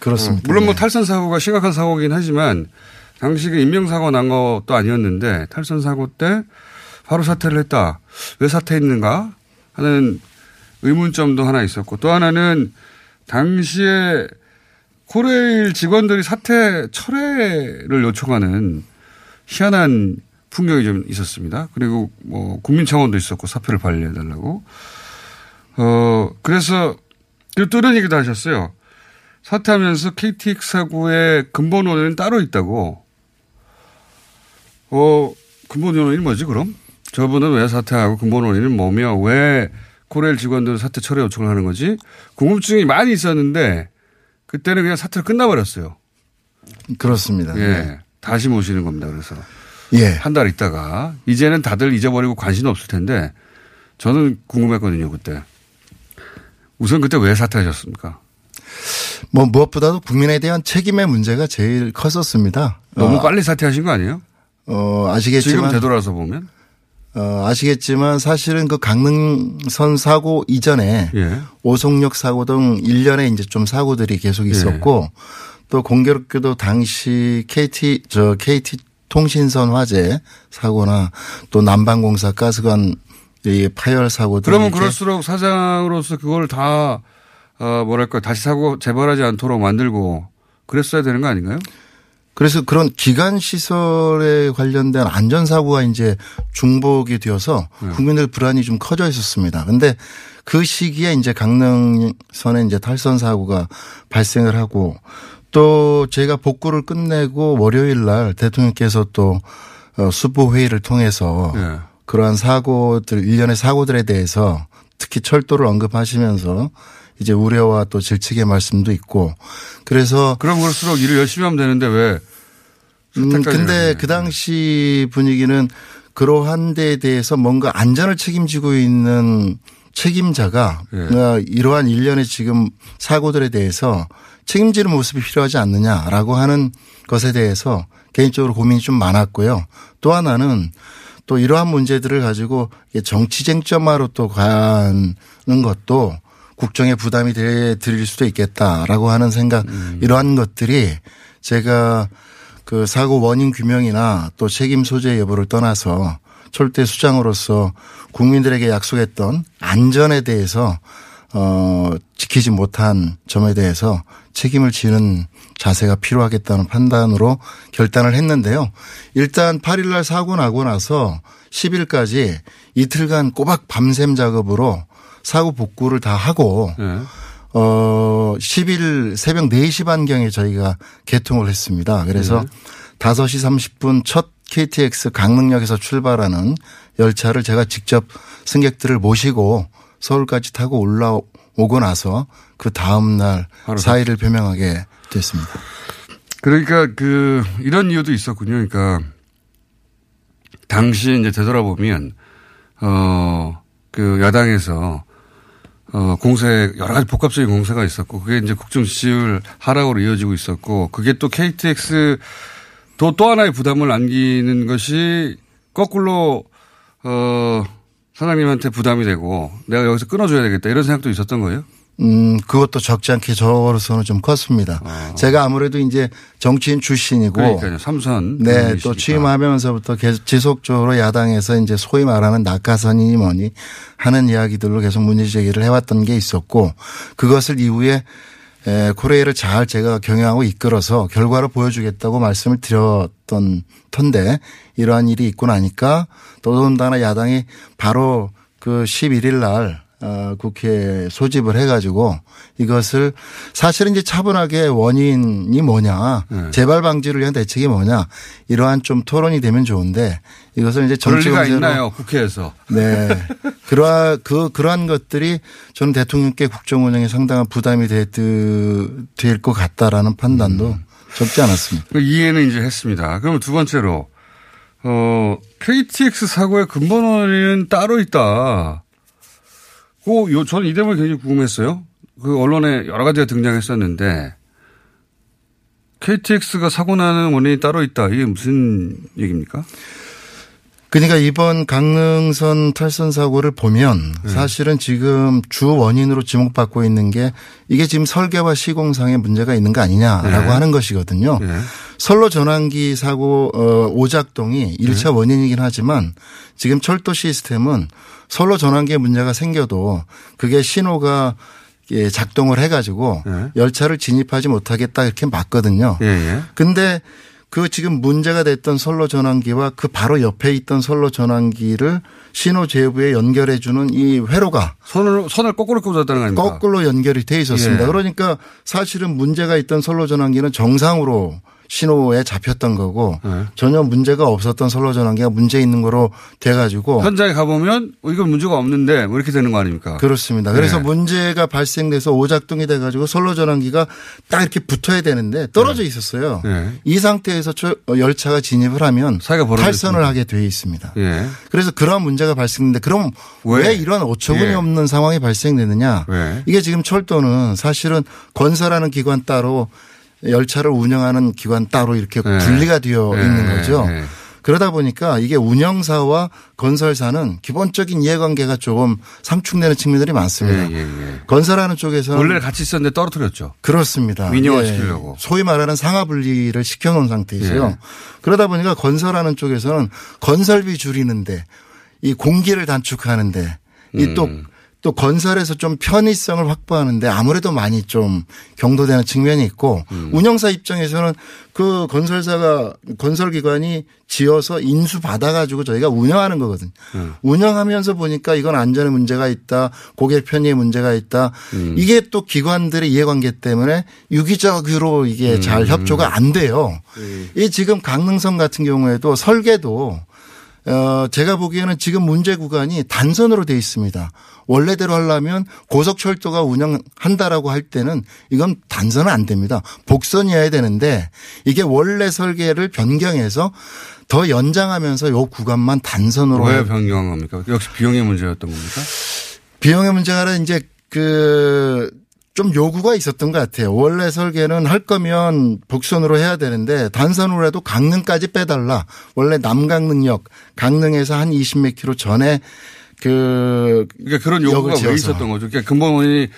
그렇습니다. 어, 물론 뭐 네. 탈선 사고가 심각한 사고긴 하지만 당시 그 인명사고 난 것도 아니었는데 탈선 사고 때 바로 사퇴를 했다. 왜 사퇴했는가 하는 의문점도 하나 있었고 또 하나는 당시에 코레일 직원들이 사퇴 철회를 요청하는 희한한 풍경이 좀 있었습니다. 그리고 뭐 국민 청원도 있었고 사표를 발려달라고. 어 그래서 그리고 또 이런 얘기도 하셨어요. 사퇴하면서 KTX 사고의 근본 원인은 따로 있다고. 어, 근본 원인이 뭐지, 그럼? 저분은 왜 사퇴하고 근본 원인은 뭐며, 왜 코레일 직원들은 사퇴 철회 요청을 하는 거지? 궁금증이 많이 있었는데, 그때는 그냥 사퇴로 끝나버렸어요. 그렇습니다. 예. 네. 다시 모시는 겁니다, 그래서. 예. 한 달 있다가. 이제는 다들 잊어버리고 관심 없을 텐데, 저는 궁금했거든요, 그때. 우선 그때 왜 사퇴하셨습니까? 뭐 무엇보다도 국민에 대한 책임의 문제가 제일 컸었습니다. 너무 어, 빨리 사퇴하신 거 아니에요? 어, 아시겠지만 지금 되돌아서 보면? 어, 아시겠지만 사실은 그 강릉선 사고 이전에 예. 오송역 사고 등 일련의 이제 좀 사고들이 계속 있었고 또 공교롭게도 당시 KT 저 KT 통신선 화재 사고나 또 남방공사 가스관 이 파열 사고들 그러면 이렇게 그럴수록 사장으로서 그걸 다, 어, 뭐랄까, 다시 사고 재발하지 않도록 만들고 그랬어야 되는 거 아닌가요? 그래서 그런 기간 시설에 관련된 안전 사고가 이제 중복이 되어서 네. 국민들 불안이 좀 커져 있었습니다. 근데 그 시기에 이제 강릉선에 이제 탈선 사고가 발생을 하고 또 제가 복구를 끝내고 월요일 날 대통령께서 또 어, 수보 회의를 통해서 네. 그러한 사고들 일련의 사고들에 대해서 특히 철도를 언급하시면서 이제 우려와 또 질책의 말씀도 있고 그래서 그럼 그럴수록 일을 열심히 하면 되는데 왜 음, 근데. 그 당시 분위기는 그러한 데에 대해서 뭔가 안전을 책임지고 있는 책임자가 예. 어, 이러한 일련의 지금 사고들에 대해서 책임지는 모습이 필요하지 않느냐라고 하는 것에 대해서 개인적으로 고민이 좀 많았고요. 또 하나는 또 이러한 문제들을 가지고 정치 쟁점화로 또 가는 것도 국정에 부담이 돼 드릴 수도 있겠다라고 하는 생각 이러한 것들이 제가 그 사고 원인 규명이나 또 책임 소재 여부를 떠나서 철도의 수장으로서 국민들에게 약속했던 안전에 대해서 어 지키지 못한 점에 대해서 책임을 지는 자세가 필요하겠다는 판단으로 결단을 했는데요. 일단 8일 날 사고 나고 나서 10일까지 이틀간 꼬박 밤샘 작업으로 사고 복구를 다 하고 어 10일 새벽 4시 반경에 저희가 개통을 했습니다. 그래서 네. 5시 30분 첫 KTX 강릉역에서 출발하는 열차를 제가 직접 승객들을 모시고 서울까지 타고 올라오고 나서 그 다음 날 사의를 표명하게 됐습니다. 그러니까 그 이런 이유도 있었군요. 그러니까 당시 이제 되돌아보면 어 그 야당에서 어 공세 여러 가지 복합적인 공세가 있었고 그게 이제 국정 지지율 하락으로 이어지고 있었고 그게 또 KTX 또또 하나의 부담을 안기는 것이 거꾸로 어 사장님한테 부담이 되고 내가 여기서 끊어줘야 되겠다 이런 생각도 있었던 거예요. 음, 그것도 적지 않게 저로서는 좀 컸습니다. 제가 아무래도 이제 정치인 출신이고. 그러니까요. 삼선. 네, 의원이시니까. 또 취임하면서부터 계속 지속적으로 야당에서 이제 소위 말하는 낙하선이니 뭐니 하는 이야기들로 계속 문제 제기를 해왔던 게 있었고 그것을 이후에 에, 코레일을 잘 제가 경영하고 이끌어서 결과를 보여주겠다고 말씀을 드렸던 턴데 이러한 일이 있고 나니까 더더군다나 야당이 바로 그 11일 날 어, 국회에 소집을 해가지고 이것을 사실은 이제 차분하게 원인이 뭐냐 네. 재발 방지를 위한 대책이 뭐냐 이러한 좀 토론이 되면 좋은데 이것을 이제 정치 문제로 있나요 국회에서? 네. 그러한, 그, 그러한 것들이 저는 대통령께 국정 운영에 상당한 부담이 될 것 같다라는 판단도 음. 적지 않았습니다. 그 이해는 이제 했습니다. 그럼 두 번째로, 어, KTX 사고의 근본 원인은 따로 있다. 그, 요, 저는 이 대목이 굉장히 궁금했어요. 그 언론에 여러 가지가 등장했었는데, KTX가 사고 나는 원인이 따로 있다. 이게 무슨 얘기입니까? 그러니까 이번 강릉선 탈선 사고를 보면 네. 사실은 지금 주 원인으로 지목받고 있는 게 이게 지금 설계와 시공상에 문제가 있는 거 아니냐라고 네. 하는 것이거든요. 선로 전환기 사고 어, 오작동이 일 1차 원인이긴 하지만 지금 철도 시스템은 선로 전환기에 문제가 생겨도 그게 신호가 예, 작동을 해가지고 열차를 진입하지 못하겠다 이렇게 맞거든요. 예, 예. 근데 그 지금 문제가 됐던 선로 전환기와 그 바로 옆에 있던 선로 전환기를 신호 제부에 연결해 주는 이 회로가 선을 선을 거꾸로 꽂았다는 거 아닙니까? 거꾸로 연결이 돼 있었습니다. 예. 그러니까 사실은 문제가 있던 선로 전환기는 정상으로 신호에 잡혔던 거고 예. 전혀 문제가 없었던 선로 전환기가 문제 있는 거로 돼 가지고 현장에 가보면 어, 이건 문제가 없는데 뭐 이렇게 되는 거 아닙니까? 그렇습니다. 그래서 네. 문제가 발생돼서 오작동이 돼가지고 선로 전환기가 딱 이렇게 붙어야 되는데 떨어져 있었어요. 네. 이 상태에서 저- 어, 열차가 진입을 하면. 탈선을 하게 돼 있습니다. 예. 그래서 그러한 문제가 발생했는데 그럼 왜? 왜, 이런 어처구니 예. 없는 상황이 발생되느냐? 왜? 이게 지금 철도는 사실은 건설하는 기관 따로 열차를 운영하는 기관 따로 이렇게 네. 분리가 되어 네. 있는 거죠. 네. 그러다 보니까 이게 운영사와 건설사는 기본적인 이해관계가 조금 상충되는 측면들이 많습니다. 예, 예, 예. 건설하는 쪽에서는 원래 같이 있었는데 떨어뜨렸죠. 그렇습니다. 민영화 예. 시키려고. 소위 말하는 상하 분리를 시켜놓은 상태이고요. 예. 그러다 보니까 건설하는 쪽에서는 건설비 줄이는데 이 공기를 단축하는데 이또 음. 또 건설에서 좀 편의성을 확보하는데 아무래도 많이 좀 경도되는 측면이 있고 음. 운영사 입장에서는 그 건설사가 건설기관이 지어서 인수 받아가지고 저희가 운영하는 거거든요. 음. 운영하면서 보니까 이건 안전에 문제가 있다, 고객 편의에 문제가 있다. 음. 이게 또 기관들의 이해관계 때문에 유기적으로 이게 음. 잘 협조가 안 돼요. 이 지금 강릉선 같은 경우에도 설계도 어 제가 보기에는 지금 문제 구간이 단선으로 돼 있습니다. 원래대로 하려면 고속철도가 운영한다라고 할 때는 이건 단선은 안 됩니다. 복선이어야 되는데 이게 원래 설계를 변경해서 더 연장하면서 요 구간만 단선으로 왜 변경한 겁니까? 역시 비용의 문제였던 겁니까? 비용의 문제가 아니라 이제 그 좀 요구가 있었던 것 같아요. 원래 설계는 할 거면 복선으로 해야 되는데 단선으로 해도 강릉까지 빼달라. 원래 남강릉역 강릉에서 한 20몇 킬로 전에 그 그러니까 그런 요구가 왜 있었던 거죠? 그러니까 근본 원인이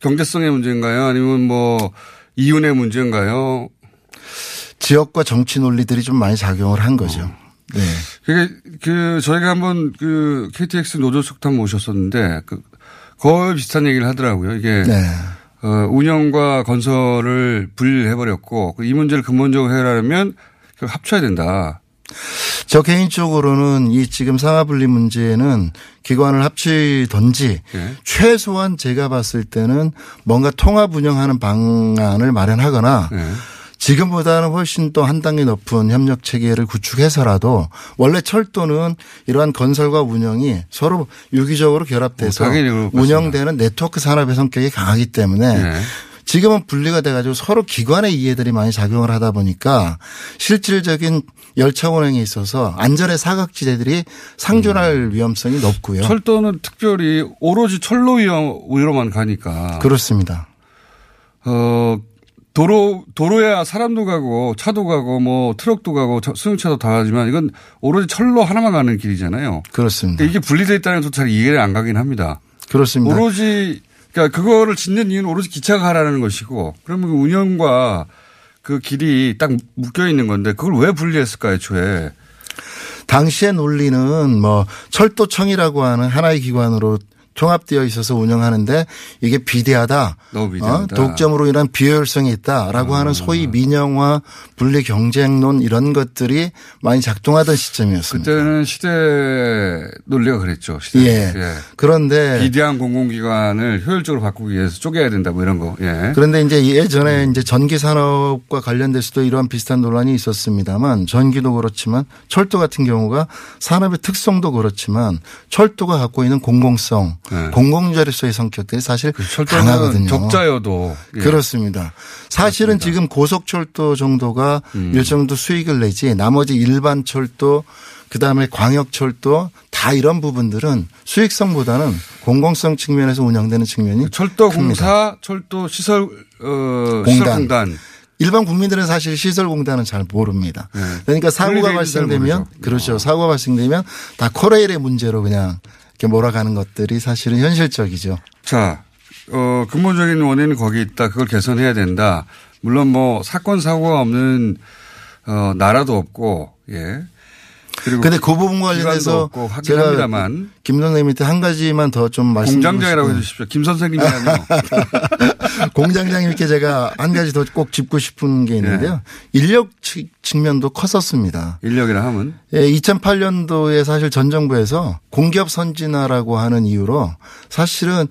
경제성의 문제인가요? 아니면 뭐 이윤의 문제인가요? 지역과 정치 논리들이 좀 많이 작용을 한 거죠. 네. 그게 그 저희가 한번 그 KTX 노조 석탄 모셨었는데 그 거의 비슷한 얘기를 하더라고요. 이게 네. 어, 운영과 건설을 분리해 버렸고 이 문제를 근본적으로 해결하려면 합쳐야 된다. 저 개인적으로는 이 지금 상하분리 문제는 기관을 합치던지 예. 최소한 제가 봤을 때는 뭔가 통합 운영하는 방안을 마련하거나 예. 지금보다는 훨씬 또 한 단계 높은 협력 체계를 구축해서라도 원래 철도는 이러한 건설과 운영이 서로 유기적으로 결합돼서 어, 운영되는 네트워크 산업의 성격이 강하기 때문에 예. 지금은 분리가 돼가지고 서로 기관의 이해들이 많이 작용을 하다 보니까 실질적인 열차 운행에 있어서 안전의 사각지대들이 상존할 위험성이 높고요. 음. 철도는 특별히 오로지 철로 위로만 가니까. 그렇습니다. 어, 도로, 도로야 사람도 가고 차도 가고 뭐 트럭도 가고 승용차도 다 가지만 이건 오로지 철로 하나만 가는 길이잖아요. 그렇습니다. 이게 분리되어 있다는 것도 잘 이해가 안 가긴 합니다. 그렇습니다. 오로지 그러니까 그거를 짓는 이유는 오로지 기차가 가라는 것이고 그러면 그 운영과 그 길이 딱 묶여 있는 건데 그걸 왜 분리했을까 애초에. 당시의 논리는 뭐 철도청이라고 하는 하나의 기관으로 통합되어 있어서 운영하는데 이게 비대하다. 너무 비대하다. 어? 독점으로 인한 비효율성이 있다라고 아. 하는 소위 민영화 분리 경쟁론 이런 것들이 많이 작동하던 시점이었습니다. 그때는 시대 논리가 그랬죠. 시대. 예. 그런데 비대한 공공기관을 효율적으로 바꾸기 위해서 쪼개야 된다 뭐 이런 거. 예. 그런데 이제 예전에 이제 전기 산업과 관련돼서도 이러한 비슷한 논란이 있었습니다만 전기도 그렇지만 철도 같은 경우가 산업의 특성도 그렇지만 철도가 갖고 있는 공공성, 네. 공공자료소의 성격들이 사실 철도는 강하거든요. 적자여도 예. 그렇습니다. 사실은 지금 고속철도 정도가 음. 일정도 수익을 내지 나머지 일반 철도 그다음에 광역철도 다 이런 부분들은 수익성보다는 공공성 측면에서 운영되는 측면이 철도공사, 철도 시설 어, 공단. 시설공단. 일반 국민들은 사실 시설공단은 잘 모릅니다. 그러니까 사고가 발생되면. 그렇죠. 사고가 발생되면 다 코레일의 문제로 그냥 몰아가는 것들이 사실은 현실적이죠. 자, 어, 근본적인 원인은 거기 있다. 그걸 개선해야 된다. 물론 뭐 사건 사고가 없는 어, 나라도 없고, 예. 근데 그 부분 관련해서 제가 김 선생님한테 한 가지만 더 좀 말씀드리고 공장장이라고 해주십시오. 김 선생님이라뇨. 공장장님께 제가 한 가지 더 꼭 짚고 싶은 게 있는데요. 인력 측- 측면도 컸었습니다. 인력이라 하면 예, 2008년도에 사실 전 정부에서 공기업 선진화라고 하는 이유로 사실은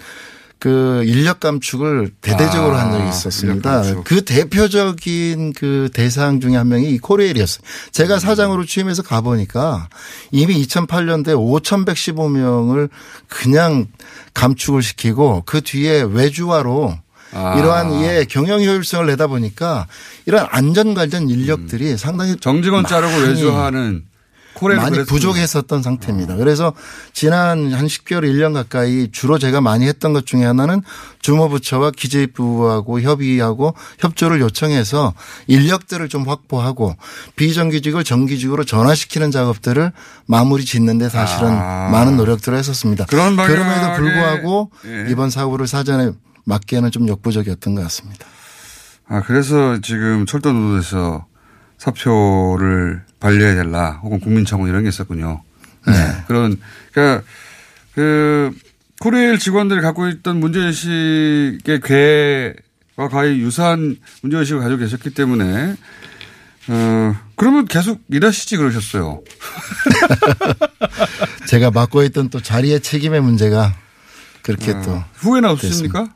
그 인력 감축을 대대적으로 아, 한 적이 인력 있었습니다. 그 대표적인 그 대상 중에 한 명이 이 코레일이었어요. 제가 사장으로 취임해서 가보니까 이미 2008년도에 5,115명을 그냥 감축을 시키고 그 뒤에 외주화로 아. 이러한 예 경영 효율성을 내다 보니까 이런 안전 관련 인력들이 상당히 음. 정직원 자르고 많이 외주화 많이 부족했었던 상태입니다. 그래서 지난 한 10개월, 1년 가까이 주로 제가 많이 했던 것 중에 하나는 주무부처와 기재부하고 협의하고 협조를 요청해서 인력들을 좀 확보하고 비정규직을 정규직으로 전환시키는 작업들을 마무리 짓는데 사실은 아. 많은 노력들을 했었습니다. 그런 그럼에도 불구하고 예. 이번 사고를 사전에 막기에는 좀 역부족이었던 것 같습니다. 아, 그래서 지금 철도노조에서 사표를 반려해야 될라 혹은 국민청원 이런 게 있었군요. 네. 그런, 그러니까 그 코레일 직원들이 갖고 있던 문제의식의 괴와 거의 유사한 문제의식을 가지고 계셨기 때문에 어, 그러면 계속 일하시지 그러셨어요. 제가 맡고 있던 또 자리의 책임의 문제가 그렇게 또 아, 후회는 없으십니까?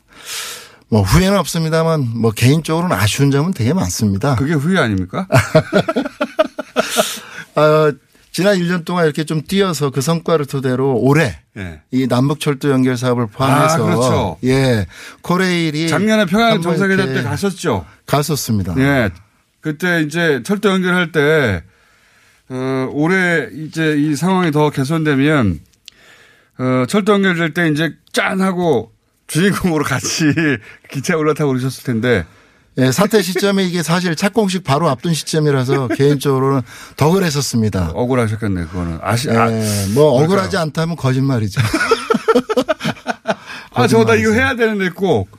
뭐 후회는 없습니다만 뭐 개인적으로는 아쉬운 점은 되게 많습니다. 그게 후회 아닙니까? 어, 지난 1년 동안 이렇게 좀 뛰어서 그 성과를 토대로 올해 예. 이 남북 철도 연결 사업을 포함해서 아, 그렇죠. 예 코레일이 작년에 평양 정상회담 때 가셨죠? 갔었습니다. 예. 그때 이제 철도 연결할 때, 어, 올해 이제 이 상황이 더 개선되면, 어, 철도 연결될 때 이제 짠 하고 주인공으로 같이 기차에 올라타고 그러셨을 텐데. 예, 사태 시점이 이게 사실 착공식 바로 앞둔 시점이라서 개인적으로는 더 그랬었습니다. 억울하셨겠네, 그거는. 아시, 예, 아, 뭐 그럴까요? 억울하지 않다면 거짓말이죠. 아, 저거 나 이거 해야 되는데 꼭.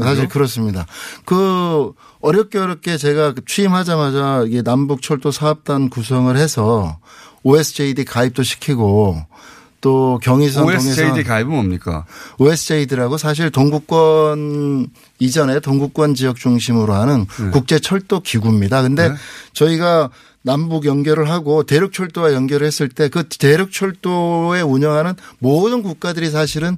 사실 그렇습니다. 그 어렵게 어렵게 제가 취임하자마자 이게 남북 철도 사업단 구성을 해서 OSJD 가입도 시키고 또 경의선 OSJD 동해선 가입은 뭡니까? OSJD라고 사실 동구권 이전에 동구권 지역 중심으로 하는 국제 철도 기구입니다. 근데 네. 저희가 남북 연결을 하고 대륙 철도와 연결을 했을 때 그 대륙 철도에 운영하는 모든 국가들이 사실은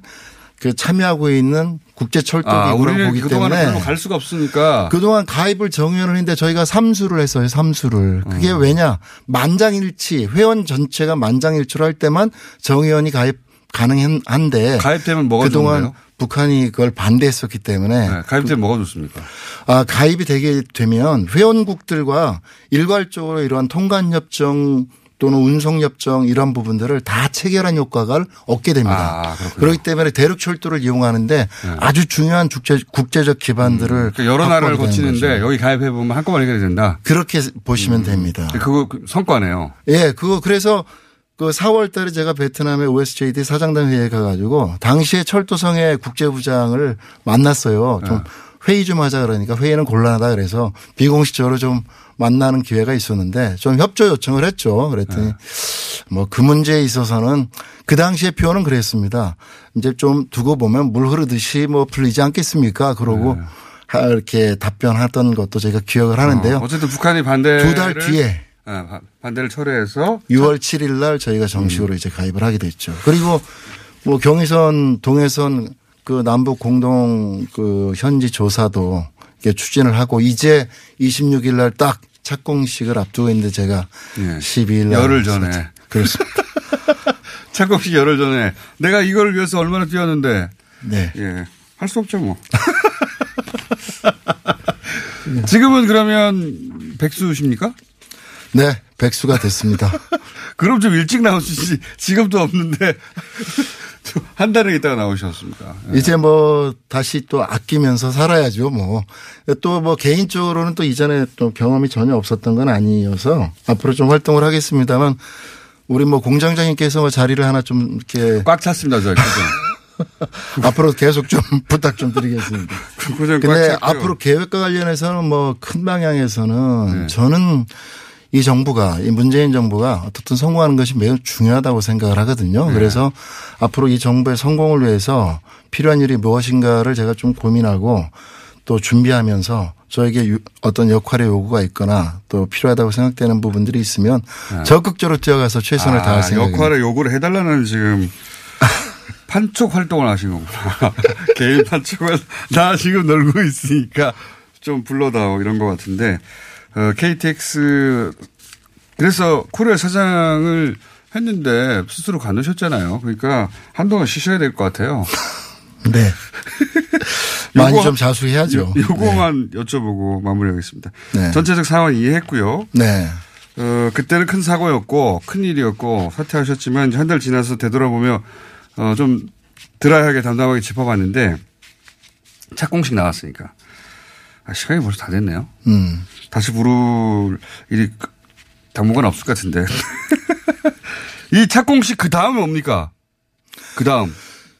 그 참여하고 있는 국제 철도 아, 기구라고 보기 때문에 갈 수가 없으니까. 그동안 가입을 정의원을 했는데 저희가 삼수를 했어요. 삼수를. 그게 음. 왜냐 만장일치 회원 전체가 만장일치로 할 때만 정의원이 가입 가능한데 가입되면 뭐가 그동안 좋은데요? 북한이 그걸 반대했었기 때문에 네, 가입되면 뭐가 좋습니까? 아, 가입이 되게 되면 회원국들과 일괄적으로 이러한 통관 협정 또는 운송협정 이런 부분들을 다 체결한 효과를 얻게 됩니다. 아. 그렇기 때문에 대륙철도를 이용하는데 아주 중요한 국제, 국제적 기반들을 그러니까 여러 나라를 거치는데. 여기 가입해 보면 한꺼번에 해결이 된다. 그렇게 보시면 됩니다. 그거 그 성과네요. 예, 그거 그래서 그 4월 달에 제가 베트남의 OSJD 사장단 회의에 가가지고 당시에 철도성의 국제부장을 만났어요. 좀 회의 좀 하자 그러니까 회의는 곤란하다 그래서 비공식적으로 좀 만나는 기회가 있었는데 좀 협조 요청을 했죠. 그랬더니 뭐그 문제에 있어서는 그 당시에 표현은 그랬습니다. 이제 좀 두고 보면 물 흐르듯이 뭐 풀리지 않겠습니까? 그러고 하- 이렇게 답변하던 것도 제가 기억을 하는데요. 어, 쨌든 북한이 반대 두달 뒤에 아, 바- 반대를 철회해서 6월 7일 날 저희가 정식으로 이제 가입을 하게 됐죠. 그리고 뭐 경의선, 동해선 그 남북 공동 그 현지 조사도 추진을 하고 이제 26일 날 딱 착공식을 앞두고 있는데 제가 예. 12일 날 열흘 전에 그렇습니다. 착공식 열흘 전에 내가 이걸 위해서 얼마나 뛰었는데 네. 예. 할 수 없죠 뭐. 지금은 그러면 백수십니까? 네, 백수가 됐습니다. 그럼 좀 일찍 나오시지. 지금도 없는데 좀 한 달에 있다가 나오셨습니까? 이제 뭐 다시 또 아끼면서 살아야죠. 뭐 또 뭐 개인적으로는 또 이전에 또 경험이 전혀 없었던 건 아니어서 앞으로 좀 활동을 하겠습니다만 우리 뭐 공장장님께서 뭐 자리를 하나 좀 이렇게 꽉 찼습니다, 저 앞으로 계속 좀 부탁 좀 드리겠습니다. 근데. 앞으로 계획과 관련해서는 뭐큰 네. 방향에서는 저는 이 정부가 이 문재인 정부가 어떻든 성공하는 것이 매우 중요하다고 생각을 하거든요. 네. 그래서 앞으로 이 정부의 성공을 위해서 필요한 일이 무엇인가를 제가 좀 고민하고 또 준비하면서 저에게 유- 어떤 역할의 요구가 있거나 또 필요하다고 생각되는 부분들이 있으면 적극적으로 뛰어가서 최선을 아, 다할 생각입니다. 역할에 요구를 해달라는 지금 판촉 활동을 하신 거구나. 개인 판촉을 나 지금 놀고 있으니까 좀 불러다오 이런 것 같은데 어, KTX 그래서 코리아 사장을 했는데 스스로 관두셨잖아요. 그러니까 한동안 쉬셔야 될 것 같아요. 네. 많이 요거- 좀 자수해야죠. 요- 요거만 여쭤보고 마무리하겠습니다. 네. 전체적 상황 이해했고요. 네. 어, 그때는 큰 사고였고 큰 일이었고 사퇴하셨지만 한 달 지나서 되돌아보며 어, 좀 드라이하게 담담하게 짚어봤는데 착공식 나왔으니까 아, 시간이 벌써 다 됐네요. 음. 다시 부를 일이 당분간 없을 것 같은데 이 착공식 그 다음은 뭡니까? 그 다음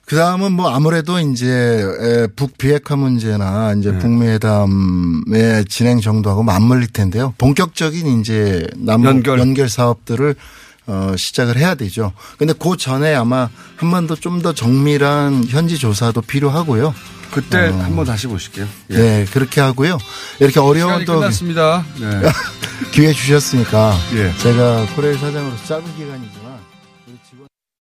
그 다음은 뭐 아무래도 이제 에, 북비핵화 문제나 네. 이제 북미 회담의 진행 정도하고 맞물릴 텐데요. 본격적인 이제 남북 연결. 연결, 사업들을 어, 시작을 해야 되죠. 근데 그 전에 아마 한 번 더 좀 더 정밀한 현지 조사도 필요하고요. 그때 어. 한번 다시 보실게요. 예. 네, 그렇게 하고요. 이렇게 어려운 또 끝났습니다. 네. 기회 주셨으니까 예. 제가 코레일 사장으로서 짧은 기간이죠.